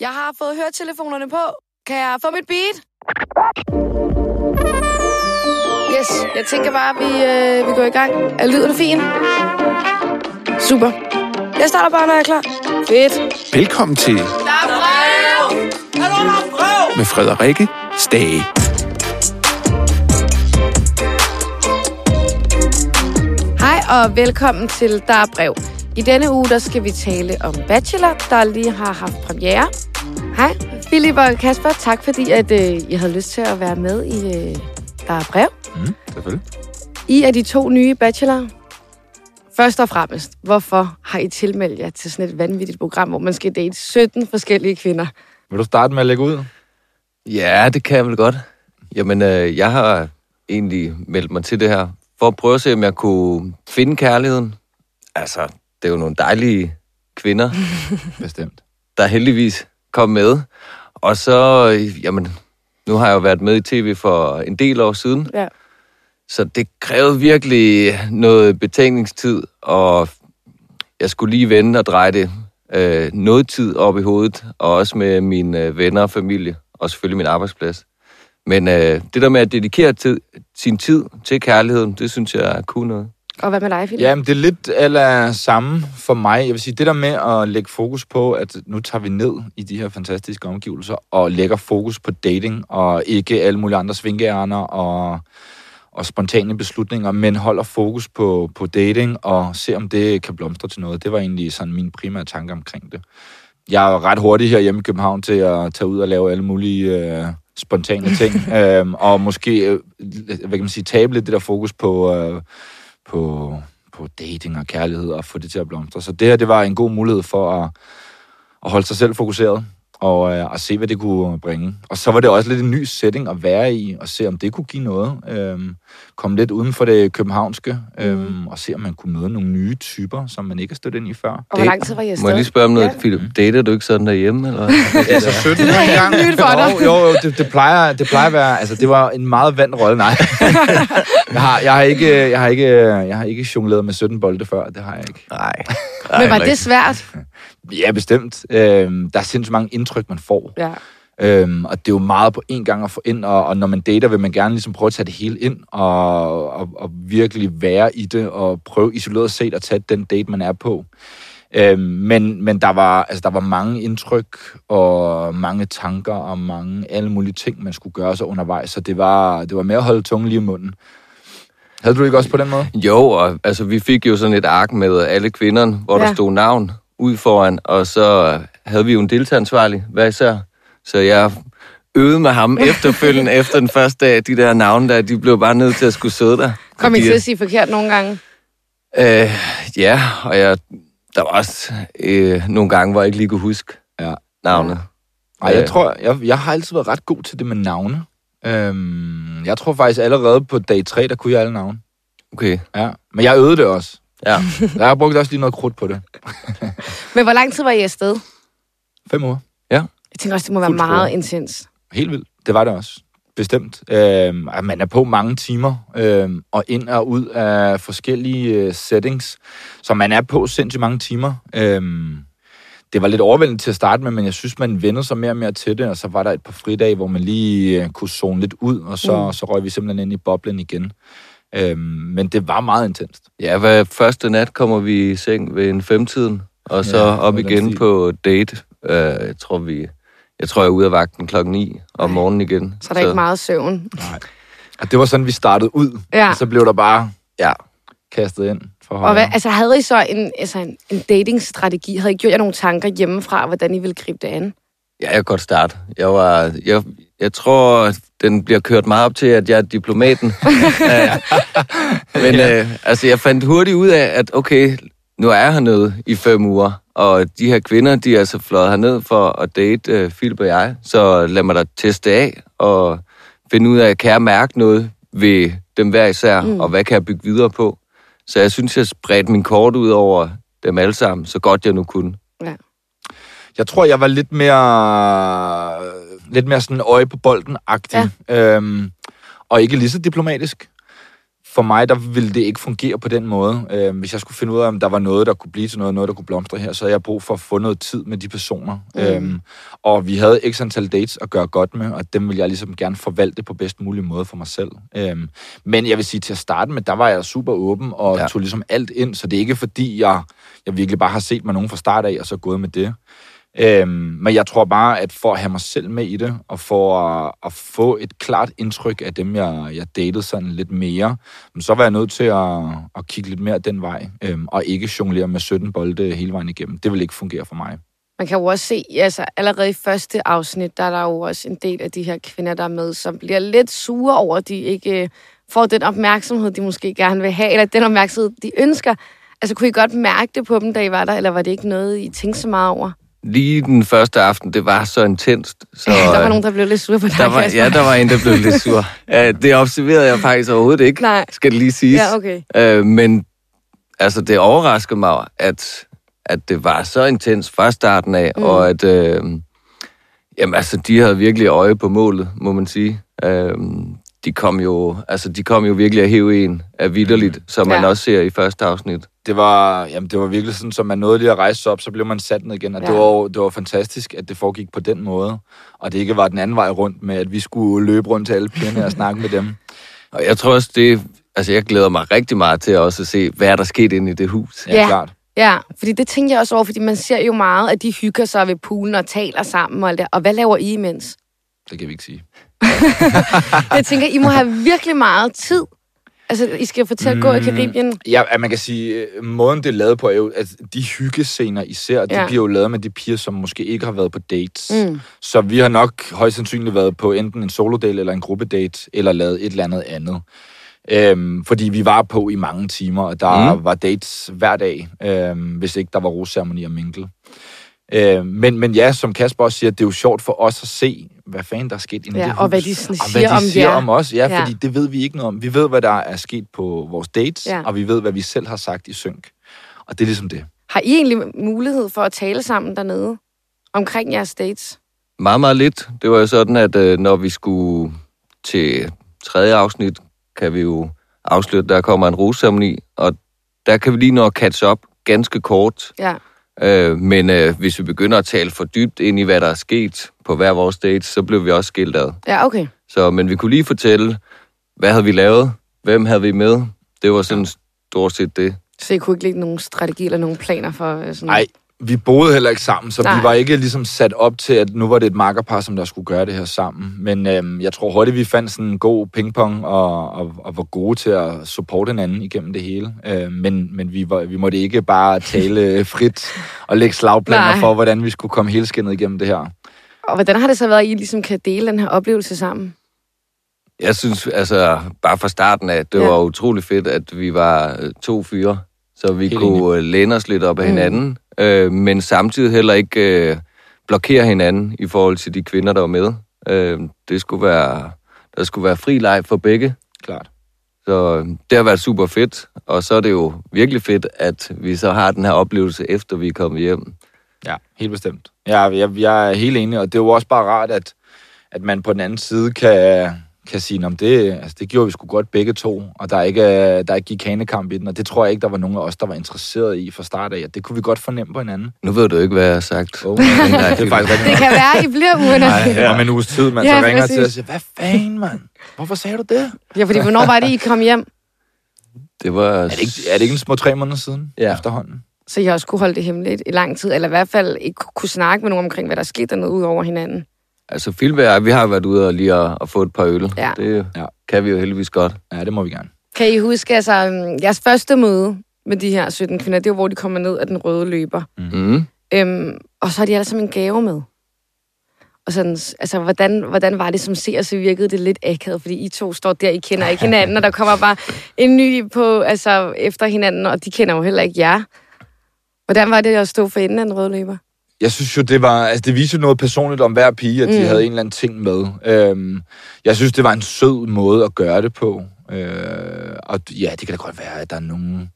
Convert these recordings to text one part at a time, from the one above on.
Jeg har fået høretelefonerne på. Kan jeg få mit beat? Yes, jeg tænker bare, at vi, øh, vi går i gang. Er lyden fin? Super. Jeg starter bare, når jeg er klar. Fedt. Velkommen til Der er brev! med Frederikke Stage. Hej og velkommen til Der er brev. I denne uge der skal vi tale om Bachelor, der lige har haft premiere. Hej, Philip og Kasper. Tak fordi, at øh, I havde lyst til at være med i øh, Der er brev. Mm, selvfølgelig. I er de to nye Bachelor. Først og fremmest, hvorfor har I tilmeldt jer til sådan et vanvittigt program, hvor man skal date 17 forskellige kvinder? Vil du starte med at lægge ud? Ja, det kan jeg vel godt. Jamen, øh, jeg har egentlig meldt mig til det her, for at prøve at se, om jeg kunne finde kærligheden. Altså, det er jo nogle dejlige kvinder, Bestemt. der heldigvis kom med. Og så, øh, jamen, nu har jeg jo været med i tv for en del år siden, Ja. så det krævede virkelig noget betænkningstid, og jeg skulle lige vende og dreje det øh, noget tid op i hovedet, og også med mine øh, venner og familie, og selvfølgelig min arbejdsplads. Men øh, det der med at dedikere tid, sin tid til kærligheden, det synes jeg er cool noget. Og hvad med dig, Philip? Jamen, det er lidt eller samme for mig. Jeg vil sige, det der med at lægge fokus på, at nu tager vi ned i de her fantastiske omgivelser, og lægger fokus på dating, og ikke alle mulige andre svinkeærner og, og spontane beslutninger, men holder fokus på, på dating, og se om det kan blomstre til noget. Det var egentlig sådan min primære tanke omkring det. Jeg er ret hurtig her hjemme i København til at tage ud og lave alle mulige øh, spontane ting, øhm, og måske, øh, hvad kan man sige, tabe lidt det der fokus på... Øh, på, på dating og kærlighed og få det til at blomstre. Så det her, det var en god mulighed for at, at holde sig selv fokuseret og øh, at se, hvad det kunne bringe. Og så var det også lidt en ny setting at være i, og se, om det kunne give noget. Øhm, komme lidt uden for det københavnske, øhm, Mhm. og se, om man kunne møde nogle nye typer, som man ikke har stødt ind i før. Og hvor lang tid var I afsted? Må jeg lige spørge om noget, Ja. ja. Philip? Dater du ikke sådan derhjemme, eller? Altså 17 Det er gang. nyt for dig. Jo, jo, jo det, det, plejer, det plejer at være, altså det var en meget vand rolle, nej. jeg, har, jeg, har ikke, jeg, har ikke, jeg har ikke jongleret med 17 bolde før, det har jeg ikke. Nej. Men var det svært? Ja, bestemt. Øhm, der er sindssygt mange indtryk, man får. Ja. Øhm, og det er jo meget på én gang at få ind, og, og når man dater, vil man gerne ligesom prøve at tage det hele ind, og, og, og virkelig være i det, og prøve isoleret set at tage den date, man er på. Øhm, men men der, var, altså, der var mange indtryk, og mange tanker, og mange alle mulige ting, man skulle gøre sig undervejs, så det var, det var med at holde tungen lige i munden. Havde du ikke også på den måde? Jo, og altså, vi fik jo sådan et ark med alle kvinderne, hvor. Ja. der stod navn ud foran, og så havde vi jo en deltageransvarlig hver især. Så jeg øvede med ham efterfølgende efter den første dag, de der navne der, de blev bare nødt til at skulle sidde der. Kom I til at sige forkert nogle gange? Øh, ja, og jeg, der var også øh, nogle gange, hvor jeg ikke lige kunne huske Ja. navnet. Ej, jeg Øh. tror, jeg, jeg har altid været ret god til det med navne. Øhm, jeg tror faktisk allerede på dag 3, der kunne jeg alle navne. Okay, Ja, men jeg øvede det også. Ja. Jeg har brugt også lige noget krudt på det. Men hvor lang tid var I afsted? Fem uger. Jeg tænker også, det må være Fuldt meget sporet. intens. Helt vildt. Det var det også. Bestemt. Øhm, at man er på mange timer, øhm, og ind og ud af forskellige øh, settings. Så man er på sindssygt mange timer. Øhm, det var lidt overvældende til at starte med, men jeg synes, man vendte sig mere og mere til det, og så var der et par fridage, hvor man lige øh, kunne zone lidt ud, og så, mm. så røg vi simpelthen ind i boblen igen. Øhm, men det var meget intenst. Ja, hvad, første nat kommer vi i seng ved en femtiden, og så Ja, op igen på date. Uh, jeg tror, vi... Jeg tror, jeg er ude af vagten klokken 9 om morgenen igen. Så er der ikke meget søvn. Nej. Og det var sådan, vi startede ud, Ja. og så blev der bare Ja. kastet ind for Og højre. hvad, altså, havde I så en, altså, en, en datingstrategi? Havde I gjort jer nogle tanker hjemmefra, hvordan I ville gribe det an? Ja, jeg kan godt starte. Jeg, var, jeg, jeg tror, den bliver kørt meget op til, at jeg er diplomaten. Men øh, altså, jeg fandt hurtigt ud af, at okay, nu er jeg hernede i fem uger, og de her kvinder, de er altså fløjet herned for at date øh, Philip og jeg. Så lad mig da teste af og finde ud af, kan jeg mærke noget ved dem hver især, mm. og hvad kan jeg bygge videre på. Så jeg synes, jeg spredte min kort ud over dem alle sammen, så godt jeg nu kunne. Jeg tror, jeg var lidt mere, lidt mere sådan øje på bolden-agtig. Ja. Øhm, og ikke lige så diplomatisk. for mig, der ville det ikke fungere på den måde. Øh, hvis jeg skulle finde ud af, om der var noget, der kunne blive til noget, noget, der kunne blomstre her, så havde jeg brug for at få noget tid med de personer. Mm. Øhm, og vi havde x antal dates at gøre godt med, og dem vil jeg ligesom gerne forvalte på bedst mulig måde for mig selv. Øhm, men jeg vil sige, til at starte med, der var jeg super åben og ja. tog ligesom alt ind, så det er ikke fordi, jeg, jeg virkelig bare har set mig nogen fra start af, og så gået med det. Øhm, men jeg tror bare, at for at have mig selv med i det, og for at, at få et klart indtryk af dem, jeg, jeg datede sådan lidt mere, så var jeg nødt til at, at kigge lidt mere den vej, øhm, og ikke jonglere med 17 bolde hele vejen igennem. Det vil ikke fungere for mig. Man kan jo også se, altså allerede i første afsnit, der er der jo også en del af de her kvinder, der er med, som bliver lidt sure over, at de ikke øh, får den opmærksomhed, de måske gerne vil have, eller den opmærksomhed, de ønsker. Altså, kunne I godt mærke det på dem, da I var der, eller var det ikke noget, I tænkte så meget over? Lige den første aften, det var så intenst. Så, der var nogen, der blev lidt sur på dig, der var, Ja, der var en, der blev lidt sur. Ja, det observerede jeg faktisk overhovedet ikke, Nej. skal det lige siges. Ja, okay. Øh, men altså, det overraskede mig, at, at det var så intens fra starten af, mm. og at øh, jamen, altså, de havde virkelig øje på målet, må man sige. Øh, de kom jo, altså, de kom jo virkelig at hæve en af vidderligt, som man ja. også ser i første afsnit. Det var, jamen, det var virkelig sådan, som man nåede lige at rejse sig op, så blev man sat ned igen, og ja. det, var, det var fantastisk, at det foregik på den måde, og det ikke var den anden vej rundt med, at vi skulle løbe rundt til alle pigerne og snakke med dem. Og jeg tror også, det, altså jeg glæder mig rigtig meget til også at se, hvad er der sket inde i det hus. Ja, ja. klart. Ja, fordi det tænker jeg også over, fordi man ser jo meget, at de hygger sig ved poolen og taler sammen og alt det. Og hvad laver I imens? Det kan vi ikke sige. jeg tænker, I må have virkelig meget tid. Altså, I skal fortælle mm, gå i Karibien. Ja, man kan sige, øh, måden det er lavet på er jo, at de hyggescener især, de ja. bliver jo lavet med de piger, som måske ikke har været på dates. Mm. Så vi har nok højst sandsynligt været på enten en solodate eller en gruppedate, eller lavet et eller andet andet. Øhm, fordi vi var på i mange timer, og der mm. var dates hver dag, øhm, hvis ikke der var rosceremoni og mingle. Øh, men, men ja, som Kasper også siger, det er jo sjovt for os at se, hvad fanden der er sket i ja, det og hvad de sådan og siger, hvad de om, siger om os. Ja, ja, fordi det ved vi ikke noget om. Vi ved, hvad der er sket på vores dates, ja. og vi ved, hvad vi selv har sagt i synk. Og det er ligesom det. Har I egentlig mulighed for at tale sammen dernede omkring jeres dates? Meget, meget lidt. Det var jo sådan, at øh, når vi skulle til tredje afsnit, kan vi jo afsløre, at der kommer en roseceremoni, og der kan vi lige nå at catch up ganske kort. Ja. Øh, men øh, hvis vi begynder at tale for dybt ind i, hvad der er sket på hver vores date, så blev vi også skilt ad. Ja, okay. Så, men vi kunne lige fortælle, hvad havde vi lavet? Hvem havde vi med? Det var sådan stort set det. Så I kunne ikke lægge nogen strategi eller nogen planer for øh, sådan Nej, vi boede heller ikke sammen, så Nej. vi var ikke ligesom sat op til, at nu var det et makkerpar, som der skulle gøre det her sammen. Men øhm, jeg tror hurtigt, vi fandt sådan en god pingpong, og, og, og var gode til at supporte hinanden igennem det hele. Øhm, men men vi, var, vi måtte ikke bare tale frit og lægge slagplaner Nej. for, hvordan vi skulle komme helskindet igennem det her. Og hvordan har det så været, at I ligesom kan dele den her oplevelse sammen? Jeg synes, altså, bare fra starten af, det ja. var utrolig fedt, at vi var øh, to fyre, så vi Helt kunne enig. læne os lidt op af mm. hinanden øh, men samtidig heller ikke øh, blokere hinanden i forhold til de kvinder, der var med. Øh, det skulle være, der skulle være fri leg for begge. Klart. Så øh, det har været super fedt, og så er det jo virkelig fedt, at vi så har den her oplevelse, efter vi er kommet hjem. Ja, helt bestemt. Ja, jeg, jeg er helt enig, og det er jo også bare rart, at, at man på den anden side kan, kan sige, om det, altså, det gjorde vi sgu godt begge to, og der ikke, der ikke gik hanekamp i den, og det tror jeg ikke, der var nogen af os, der var interesseret i fra start af. Det kunne vi godt fornemme på hinanden. Nu ved du ikke, hvad jeg har sagt. Oh, nej, det, er faktisk det kan være, I bliver at... Ja. Om en uges tid, man ja, så ringer præcis. til og siger, hvad fanden, mand? Hvorfor sagde du det? Ja, fordi hvornår var det, I kom hjem? Det var... Er det ikke, er det ikke en små tre måneder siden ja. efterhånden? Så jeg også kunne holde det hemmeligt i lang tid, eller i hvert fald ikke kunne snakke med nogen omkring, hvad der skete dernede ud over hinanden. Altså, Filbe og vi har været ude og lige at, at få et par øl. Ja. Det ja. kan vi jo heldigvis godt. Ja, det må vi gerne. Kan I huske, altså, øhm, jeres første møde med de her 17 kvinder, det var, hvor de kommer ned af den røde løber. Mm. Øhm, og så har de alle sammen en gave med. Og sådan, altså, hvordan, hvordan var det som ser, så virkede det lidt akavet, fordi I to står der, I kender ikke hinanden, og der kommer bare en ny på, altså, efter hinanden, og de kender jo heller ikke jer. Hvordan var det at stå for enden af den røde løber? Jeg synes jo, det var, altså det viste noget personligt om hver pige, at de mm. havde en eller anden ting med. Øhm, jeg synes, det var en sød måde at gøre det på. Øh, og ja, det kan da godt være, at der er nogen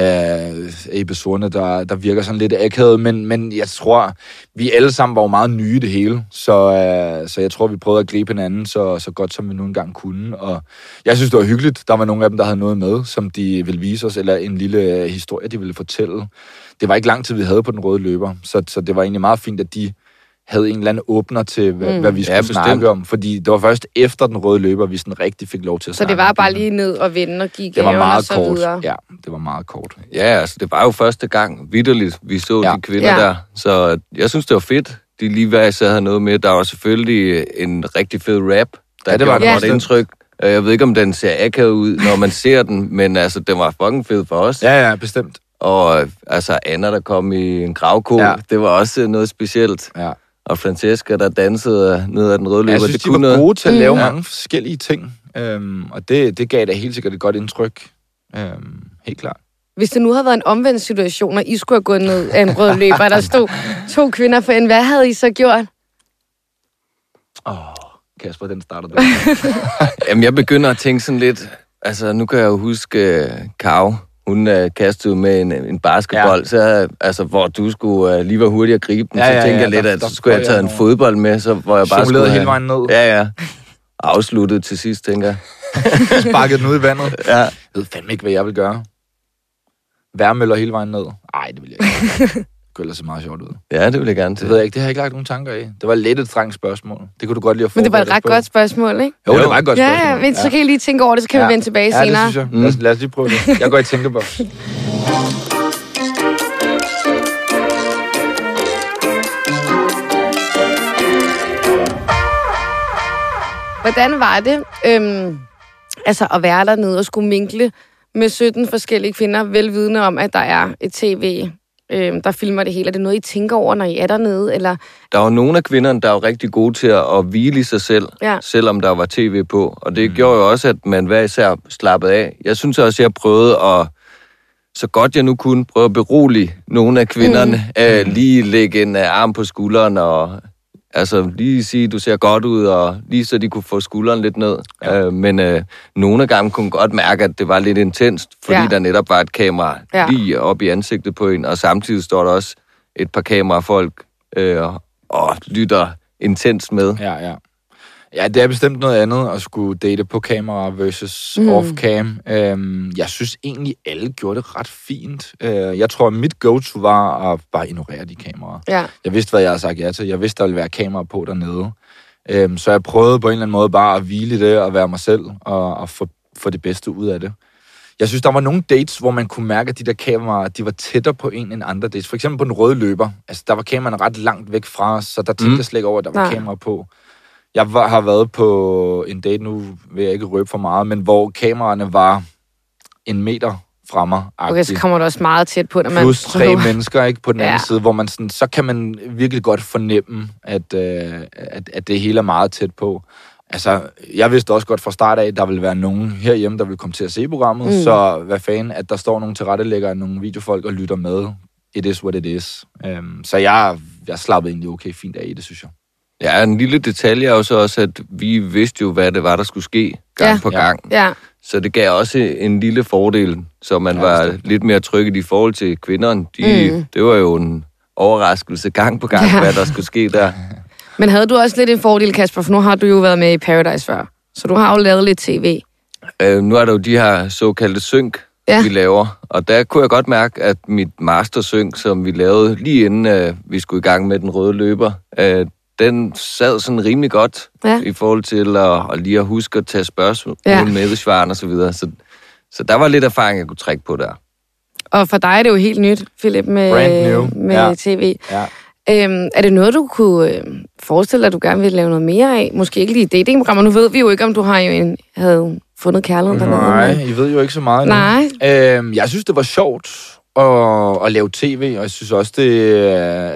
af episoderne, der, der virker sådan lidt akavet, men, men jeg tror, vi alle sammen var jo meget nye i det hele, så, øh, så jeg tror, vi prøvede at gribe hinanden så, så godt, som vi nu engang kunne, og jeg synes, det var hyggeligt. Der var nogle af dem, der havde noget med, som de ville vise os, eller en lille øh, historie, de ville fortælle. Det var ikke lang tid, vi havde på den røde løber, så, så det var egentlig meget fint, at de havde en eller anden åbner til, hvad, mm. hvad vi skulle Ja, ja, bestemt. snakke om. Fordi det var først efter den røde løber, vi sådan rigtig fik lov til at Så snakke det var bare lige ned og vende og give Det var gaven og meget så kort. videre. Ja, det var meget kort. Ja, altså det var jo første gang vidderligt, vi så Ja. ja. de kvinder Ja. ja. der. Så jeg synes, det var fedt. De lige hver især havde noget med. Der var selvfølgelig en rigtig fed rap, der Ja, det var gjorde det et indtryk. Øh, Jeg ved ikke, om den ser akavet ud, når man ser den, men altså, den var fucking fed for os. Ja, ja, bestemt. Og altså, Anna, der kom i en gravko, Ja. ja. det var også noget specielt. Ja. Og Francesca, der dansede ned ad den røde løber, Jeg synes, det de var kunne noget. gode til at lave Ja. mange forskellige ting. Øhm, og det, det gav da helt sikkert et godt indtryk. Øhm, helt klart. Hvis det nu havde været en omvendt situation, og I skulle have gået ned af en rød løber, og der stod to kvinder for en, hvad havde I så gjort? Åh, oh, Kasper, den starter du. Jamen, jeg begynder at tænke sådan lidt... Altså, nu kan jeg jo huske uh, Kav. Hun uh, kastede med en, en basketball, Ja. ja. så, altså, hvor du skulle uh, lige være hurtig at gribe den. Ja, så ja, ja, tænkte jeg lidt, at der så skulle jeg have taget en fodbold med, så, hvor jeg bare skulle... hele vejen ned. Ja, ja. Afsluttet til sidst, tænker jeg. Sparket den ud i vandet. Ja. Jeg ved fandme ikke, hvad jeg vil gøre. Værmøller hele vejen ned. Nej, det vil jeg ikke. Det kunne ellers se meget sjovt ud. ja, det vil jeg gerne Det til. ved jeg ikke, det har jeg ikke lagt nogen tanker i. Det var lidt et strengt spørgsmål. Det kunne du godt lide at Men det var et ret godt spørgsmål, ikke? Jo, det Jo. var et godt Ja, spørgsmål. ja, men så kan I lige tænke over det, så kan vi vende tilbage ja, senere. det synes jeg. Lad os, lad os lige prøve det. Jeg går i tænkeboks. Hvordan var det øhm, altså at være dernede og skulle minkle med 17 forskellige kvinder, velvidende om, at der er et tv, øhm, der filmer det hele? Er det noget, I tænker over, når I er dernede? Eller? Der var nogle af kvinderne, der var rigtig gode til at, at hvile i sig selv, Ja. selvom der var tv på. Og det mm. gjorde jo også, at man hver især slappede af. Jeg synes også, at jeg prøvede at, så godt jeg nu kunne, prøve at berolige nogle af kvinderne. Mm. Øh, lige lægge en uh, arm på skulderen og altså lige sige, du ser godt ud, og lige så de kunne få skulderen lidt ned. Ja. Øh, men øh, nogle gange kunne godt mærke, at det var lidt intenst, fordi Ja. der netop var et kamera ja. lige op i ansigtet på en, og samtidig står der også et par kamerafolk øh, og lytter intens med. Ja, ja. Ja, det er bestemt noget andet at skulle date på kamera versus Mm. off-cam. Øhm, jeg synes egentlig, alle gjorde det ret fint. Øh, jeg tror, mit go-to var at bare ignorere de kameraer. Ja. Jeg vidste, hvad jeg havde sagt ja til. Jeg vidste, der ville være kamera på dernede. Øhm, så jeg prøvede på en eller anden måde bare at hvile i det og være mig selv og, og få, få det bedste ud af det. Jeg synes, der var nogle dates, hvor man kunne mærke, at de der kameraer, de var tættere på en end andre dates. For eksempel på den røde løber. Altså, der var kameraerne ret langt væk fra os, så der tænkte Mm. jeg slet ikke over, at der var Nej. kamera på. Jeg var, har været på en date, nu vil jeg ikke røbe for meget, men hvor kameraerne var en meter fra mig. Okay, så kommer du også meget tæt på, når man Plus tre mennesker ikke på den anden Ja. ja. side, hvor man sådan, så kan man virkelig godt fornemme, at, øh, at, at det hele er meget tæt på. Altså, jeg vidste også godt fra start af, at der ville være nogen herhjemme, der ville komme til at se programmet, Mm. så hvad fanden, at der står nogle tilrettelæggere, nogle videofolk og lytter med. It is what it is. Um, så jeg, jeg slappede egentlig okay fint af i det, synes jeg. Ja, en lille detalje er jo så også, at vi vidste jo, hvad det var, der skulle ske gang Ja. på gang. Ja, Så det gav også en lille fordel, så man Ja, var bestemt. lidt mere trykket i forhold til kvinderne. De, Mm. Det var jo en overraskelse gang på gang, Ja. hvad der skulle ske der. men havde du også lidt en fordel, Kasper, for nu har du jo været med i Paradise før. Så du har jo lavet lidt tv. Øh, nu er der jo de her såkaldte synk, Ja. ja. vi laver. Og der kunne jeg godt mærke, at mit mastersynk, som vi lavede lige inden øh, vi skulle i gang med den røde løber, øh, den sad sådan rimelig godt Ja. i forhold til at, at lige at huske at tage spørgsmål Ja. med i svaren og så videre. Så, så der var lidt erfaring, jeg kunne trække på der. Og for dig er det jo helt nyt, Philip, med, med Ja. tv. Ja. Øhm, er det noget, du kunne øh, forestille dig, at du gerne vil lave noget mere af? Måske ikke lige datingprogrammer. Nu ved vi jo ikke, om du har jo en, havde fundet kærligheden dernede. Nej, I ved jo ikke så meget. Nej. Øhm, jeg synes, det var sjovt at, at lave tv, og jeg synes også, det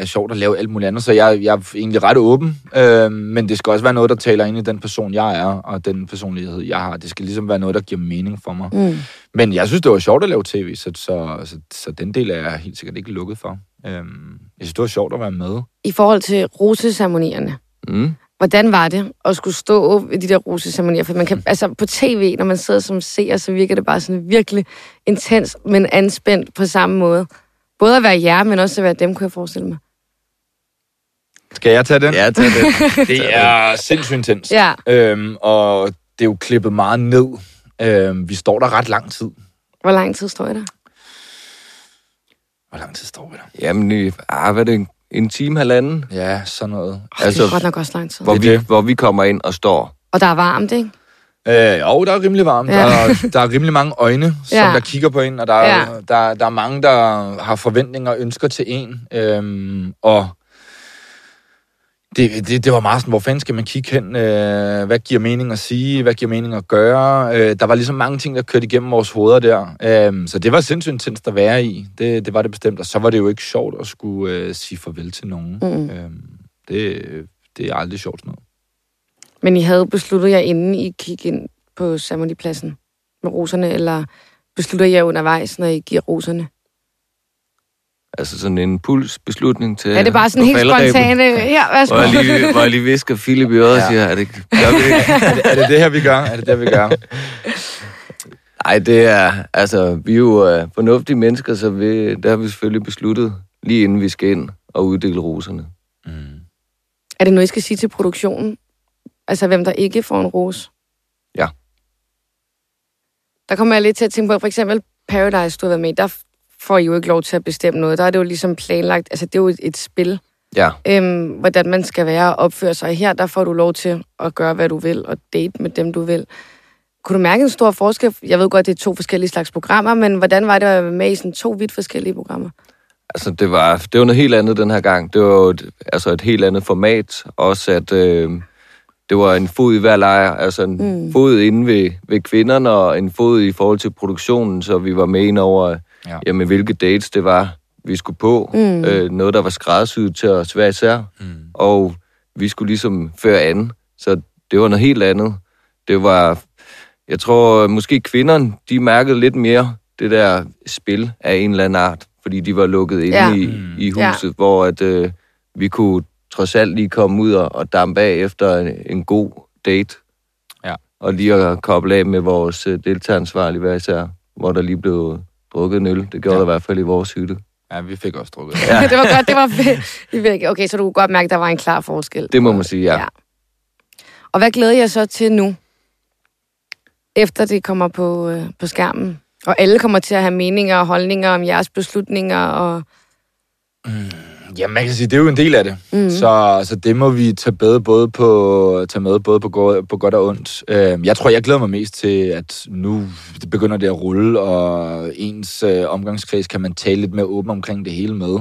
er sjovt at lave alt muligt andet, så jeg, jeg er egentlig ret åben. Øhm, men det skal også være noget, der taler ind i den person, jeg er, og den personlighed, jeg har. Det skal ligesom være noget, der giver mening for mig. Mm. Men jeg synes, det var sjovt at lave tv, så, så, så, så den del er jeg helt sikkert ikke lukket for. Øhm, jeg synes, det var sjovt at være med. I forhold til roseceremonierne, Mm. Hvordan var det at skulle stå ved de der roseceremonier? For man kan, altså på tv, når man sidder som seer, så virker det bare sådan virkelig intens, men anspændt på samme måde. Både at være jer, men også at være dem, kunne jeg forestille mig. Skal jeg tage den? Ja, tag det. Det er sindssygt intens. Ja. Øhm, og det er jo klippet meget ned. Øhm, vi står der ret lang tid. Hvor lang tid står I der? Hvor lang tid står vi der? Jamen, ah, hvad er det? En time, halvanden? Ja, sådan noget. Oh, altså, Altså, det er godt nok også lang tid. Hvor vi, hvor vi kommer ind og står. Og der er varmt, ikke? Øh, jo, der er rimelig varmt. Ja. Ja. Der, er, der er rimelig mange øjne, som Ja. der kigger på en, og der er, Ja. der, der er mange, der har forventninger og ønsker til en. Øhm, og det, det, det var meget sådan, hvor fanden skal man kigge hen? Øh, hvad giver mening at sige? Hvad giver mening at gøre? Øh, der var ligesom mange ting, der kørte igennem vores hoveder der. Øh, så det var sindssygt intenst at være i. Det, det var det bestemt. Og så var det jo ikke sjovt at skulle øh, sige farvel til nogen. Mm. Øh, det, det er aldrig sjovt sådan noget. Men I havde besluttet jer, inden I gik ind på ceremonipladsen med roserne, eller beslutter I jer undervejs, når I giver roserne? Altså sådan en impulsbeslutning til... er det bare sådan helt øh, Her, værsgo. Hvor jeg lige, hvor jeg lige visker Philip i øret og siger, er det, gør vi det er, det, er det det her, vi gør? Er det det, vi gør? Nej, det er... Altså, vi er jo uh, fornuftige mennesker, så vi, der har vi selvfølgelig besluttet, lige inden vi skal ind og uddele roserne. Mm. Er det noget, I skal sige til produktionen? Altså, hvem der ikke får en rose? Ja. Der kommer jeg lidt til at tænke på, for eksempel Paradise, du har været med i, der får I jo ikke lov til at bestemme noget. Der er det jo ligesom planlagt, altså det er jo et, et spil, Ja, øhm, hvordan man skal være og opføre sig. Her, der får du lov til at gøre, hvad du vil, og date med dem, du vil. Kunne du mærke en stor forskel? Jeg ved godt, det er to forskellige slags programmer, men hvordan var det at være med i sådan to vidt forskellige programmer? altså det var, det var noget helt andet den her gang. Det var et, altså et helt andet format. Også at øh, det var en fod i hver lejr. Altså en mm. fod inde ved, ved kvinderne og en fod i forhold til produktionen, så vi var med ind over, Ja. ja. jamen, hvilke dates det var, vi skulle på. Mm. Øh, noget, der var skræddersyet til os hver især. Mm. og vi skulle ligesom føre an. Så det var noget helt andet. Det var, jeg tror måske kvinderne, de mærkede lidt mere det der spil af en eller anden art, fordi de var lukket inde Ja. ja. i, Mm. i huset, ja. hvor at, øh, vi kunne trods alt lige komme ud og, og dampe af efter en, en god date. Ja. Og lige at koble af med vores øh, deltageransvarlige hver især, hvor der lige blev drukket en øl. Det gjorde Ja. der i hvert fald i vores hytte. Ja, vi fik også drukket. Ja. det var godt, det var fedt. I virkelig- Okay, så du kunne godt mærke, at der var en klar forskel. Det må man sige, ja. Ja. Og hvad glæder jeg så til nu, efter det kommer på, øh, på skærmen? Og alle kommer til at have meninger og holdninger om jeres beslutninger. Og... Ja, man kan sige, det er jo en del af det. Mm. Så, så det må vi tage, bedre både på, tage med både på, go- på godt og ondt. Øh, jeg tror, jeg glæder mig mest til, at nu det begynder det at rulle, og ens øh, omgangskreds kan man tale lidt mere åben omkring det hele med.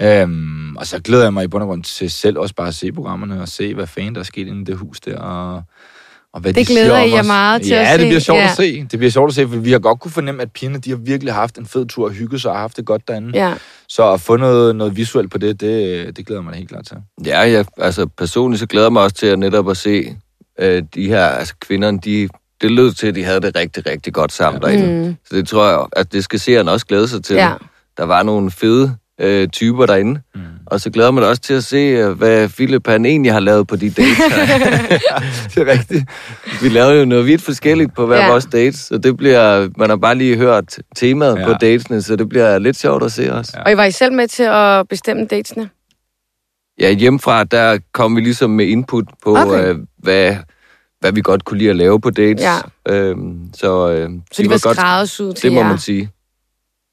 Øhm, og så glæder jeg mig i bund og grund til selv også bare at se programmerne og se, hvad fanden der er sket inde i det hus der, og, og hvad Det de siger glæder om I jer os. meget til ja, at det se. bliver sjovt Ja. at se. Det bliver sjovt at se, for vi har godt kunne fornemme, at pigerne de har virkelig haft en fed tur og hygget sig og haft det godt derinde. Ja. Så at få noget, noget visuelt på det, det, det glæder jeg mig helt klart til. Ja, jeg, altså personligt så glæder jeg mig også til at netop at se øh, de her altså kvinderne, de, det lød til, at de havde det rigtig, rigtig godt sammen ja. derinde. Mm. Så det tror jeg, at det skal seeren også glæde sig til. Ja. Der var nogle fede øh, typer derinde. Mm. Og så glæder man også til at se, øh, hvad Philip han egentlig har lavet på de dates. det er rigtigt. Vi lavede jo noget vidt forskelligt på hver Ja. vores dates, så det bliver, man har bare lige hørt temaet Ja. på datesene, så det bliver lidt sjovt at se også. Ja. Og I var I selv med til at bestemme datesene? Ja, hjemmefra, der kom vi ligesom med input på, Okay. øh, hvad, hvad vi godt kunne lide at lave på dates. Ja. Øhm, så øh, Så de var skræddersyet til Det må jer? man sige.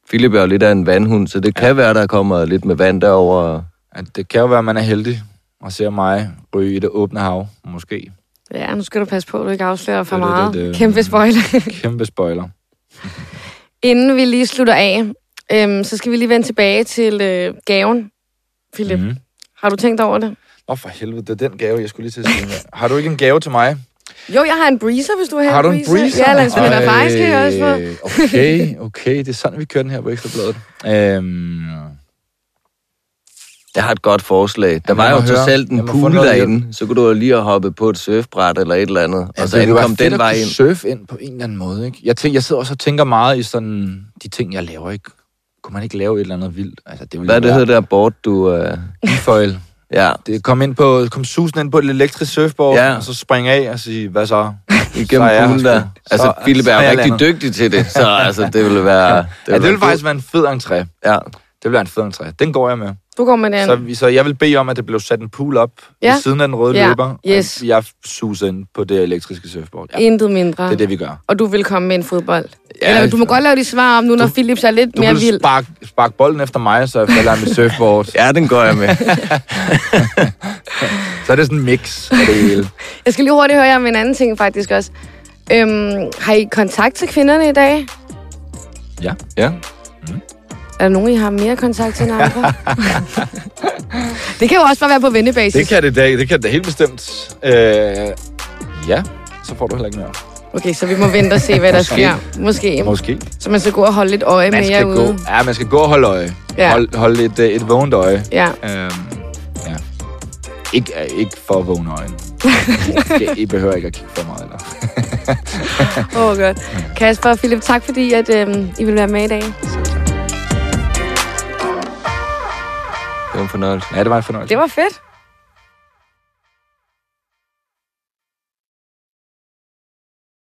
Philip er jo lidt af en vandhund, så det kan være, der kommer lidt med vand derover. At det kan jo være, at man er heldig og ser mig ryge i det åbne hav, måske. Ja, nu skal du passe på, at du ikke afslører for Det er det, meget. det, det. Kæmpe spoiler. Kæmpe spoiler. Inden vi lige slutter af, øhm, så skal vi lige vende tilbage til øh, gaven. Philip, mm. Har du tænkt over det? Åh, for helvede, det er den gave, jeg skulle lige til at sige. Har du ikke en gave til mig? Jo, jeg har en breezer, hvis du vil have Har du en breezer? Ja, lad os faktisk kan jeg også. Ej, Okay, okay, det er sådan, vi kører den her på Ekstrabladet. Øhm, Jeg har et godt forslag. Der Jamen, var jo høre. alt en pool derinde, så kunne du jo lige have hoppet på et surfbræt eller et eller andet, ja, og så det fedt den vej ind. surfe ind på en eller anden måde, ikke? Jeg, tænker, jeg sidder også og tænker meget i sådan, de ting, jeg laver, ikke? Kunne man ikke lave et eller andet vildt? Altså, det Hvad er det hedder der board, du... Uh... e-foil. Ja, Det kom ind på, kom susen ind på et elektrisk surfboard, Ja. og så springe af og sige, hvad så? igennem Så er jeg poolen der. Altså, Så- Philip er er rigtig landet. dygtig til det, så altså, det ville være... Ja, det være vil faktisk være en fed entré. Ja, Det vil være en fed entré. Den går jeg med. Du går med den. Så, så jeg vil bede om, at det blev sat en pool op Ja. ved siden af den røde Ja. løber. Yes. Og jeg suser ind på det elektriske surfboard. Ja, Intet mindre. det er det, vi gør. Og du vil komme med en fodbold. Ja, Eller du må godt lave de svar om nu, når Philip er lidt Du mere vil vild. sparke spark bolden efter mig, så jeg falder af mit surfboard. ja, den går jeg med. Så er det sådan en mix af det hele. Jeg skal lige hurtigt høre jer om en anden ting faktisk også. Øhm, har I kontakt til kvinderne i dag? Ja. Ja. Er der nogen, I har mere kontakt til end andre? det kan jo også bare være på vennebasis. Det kan det da, det kan det helt bestemt. Øh, ja, så får du heller ikke mere. Okay, så vi må vente og se, hvad der sker. Måske. Måske. Så man skal gå og holde lidt øje Man med jer skal ude. gå, ja, man skal gå og holde øje. Ja. Hold, holde et, øh, et vågent øje. Ja. Øhm, ja. Ikke, øh, ikke for vågne øjne. I, behøver ikke at kigge for meget. Eller? Åh, oh, godt. Kasper og Philip, tak fordi at, øhm, I vil være med i dag. Det var en fornøjelse. Ja, det var en fornøjelse. Det var fedt.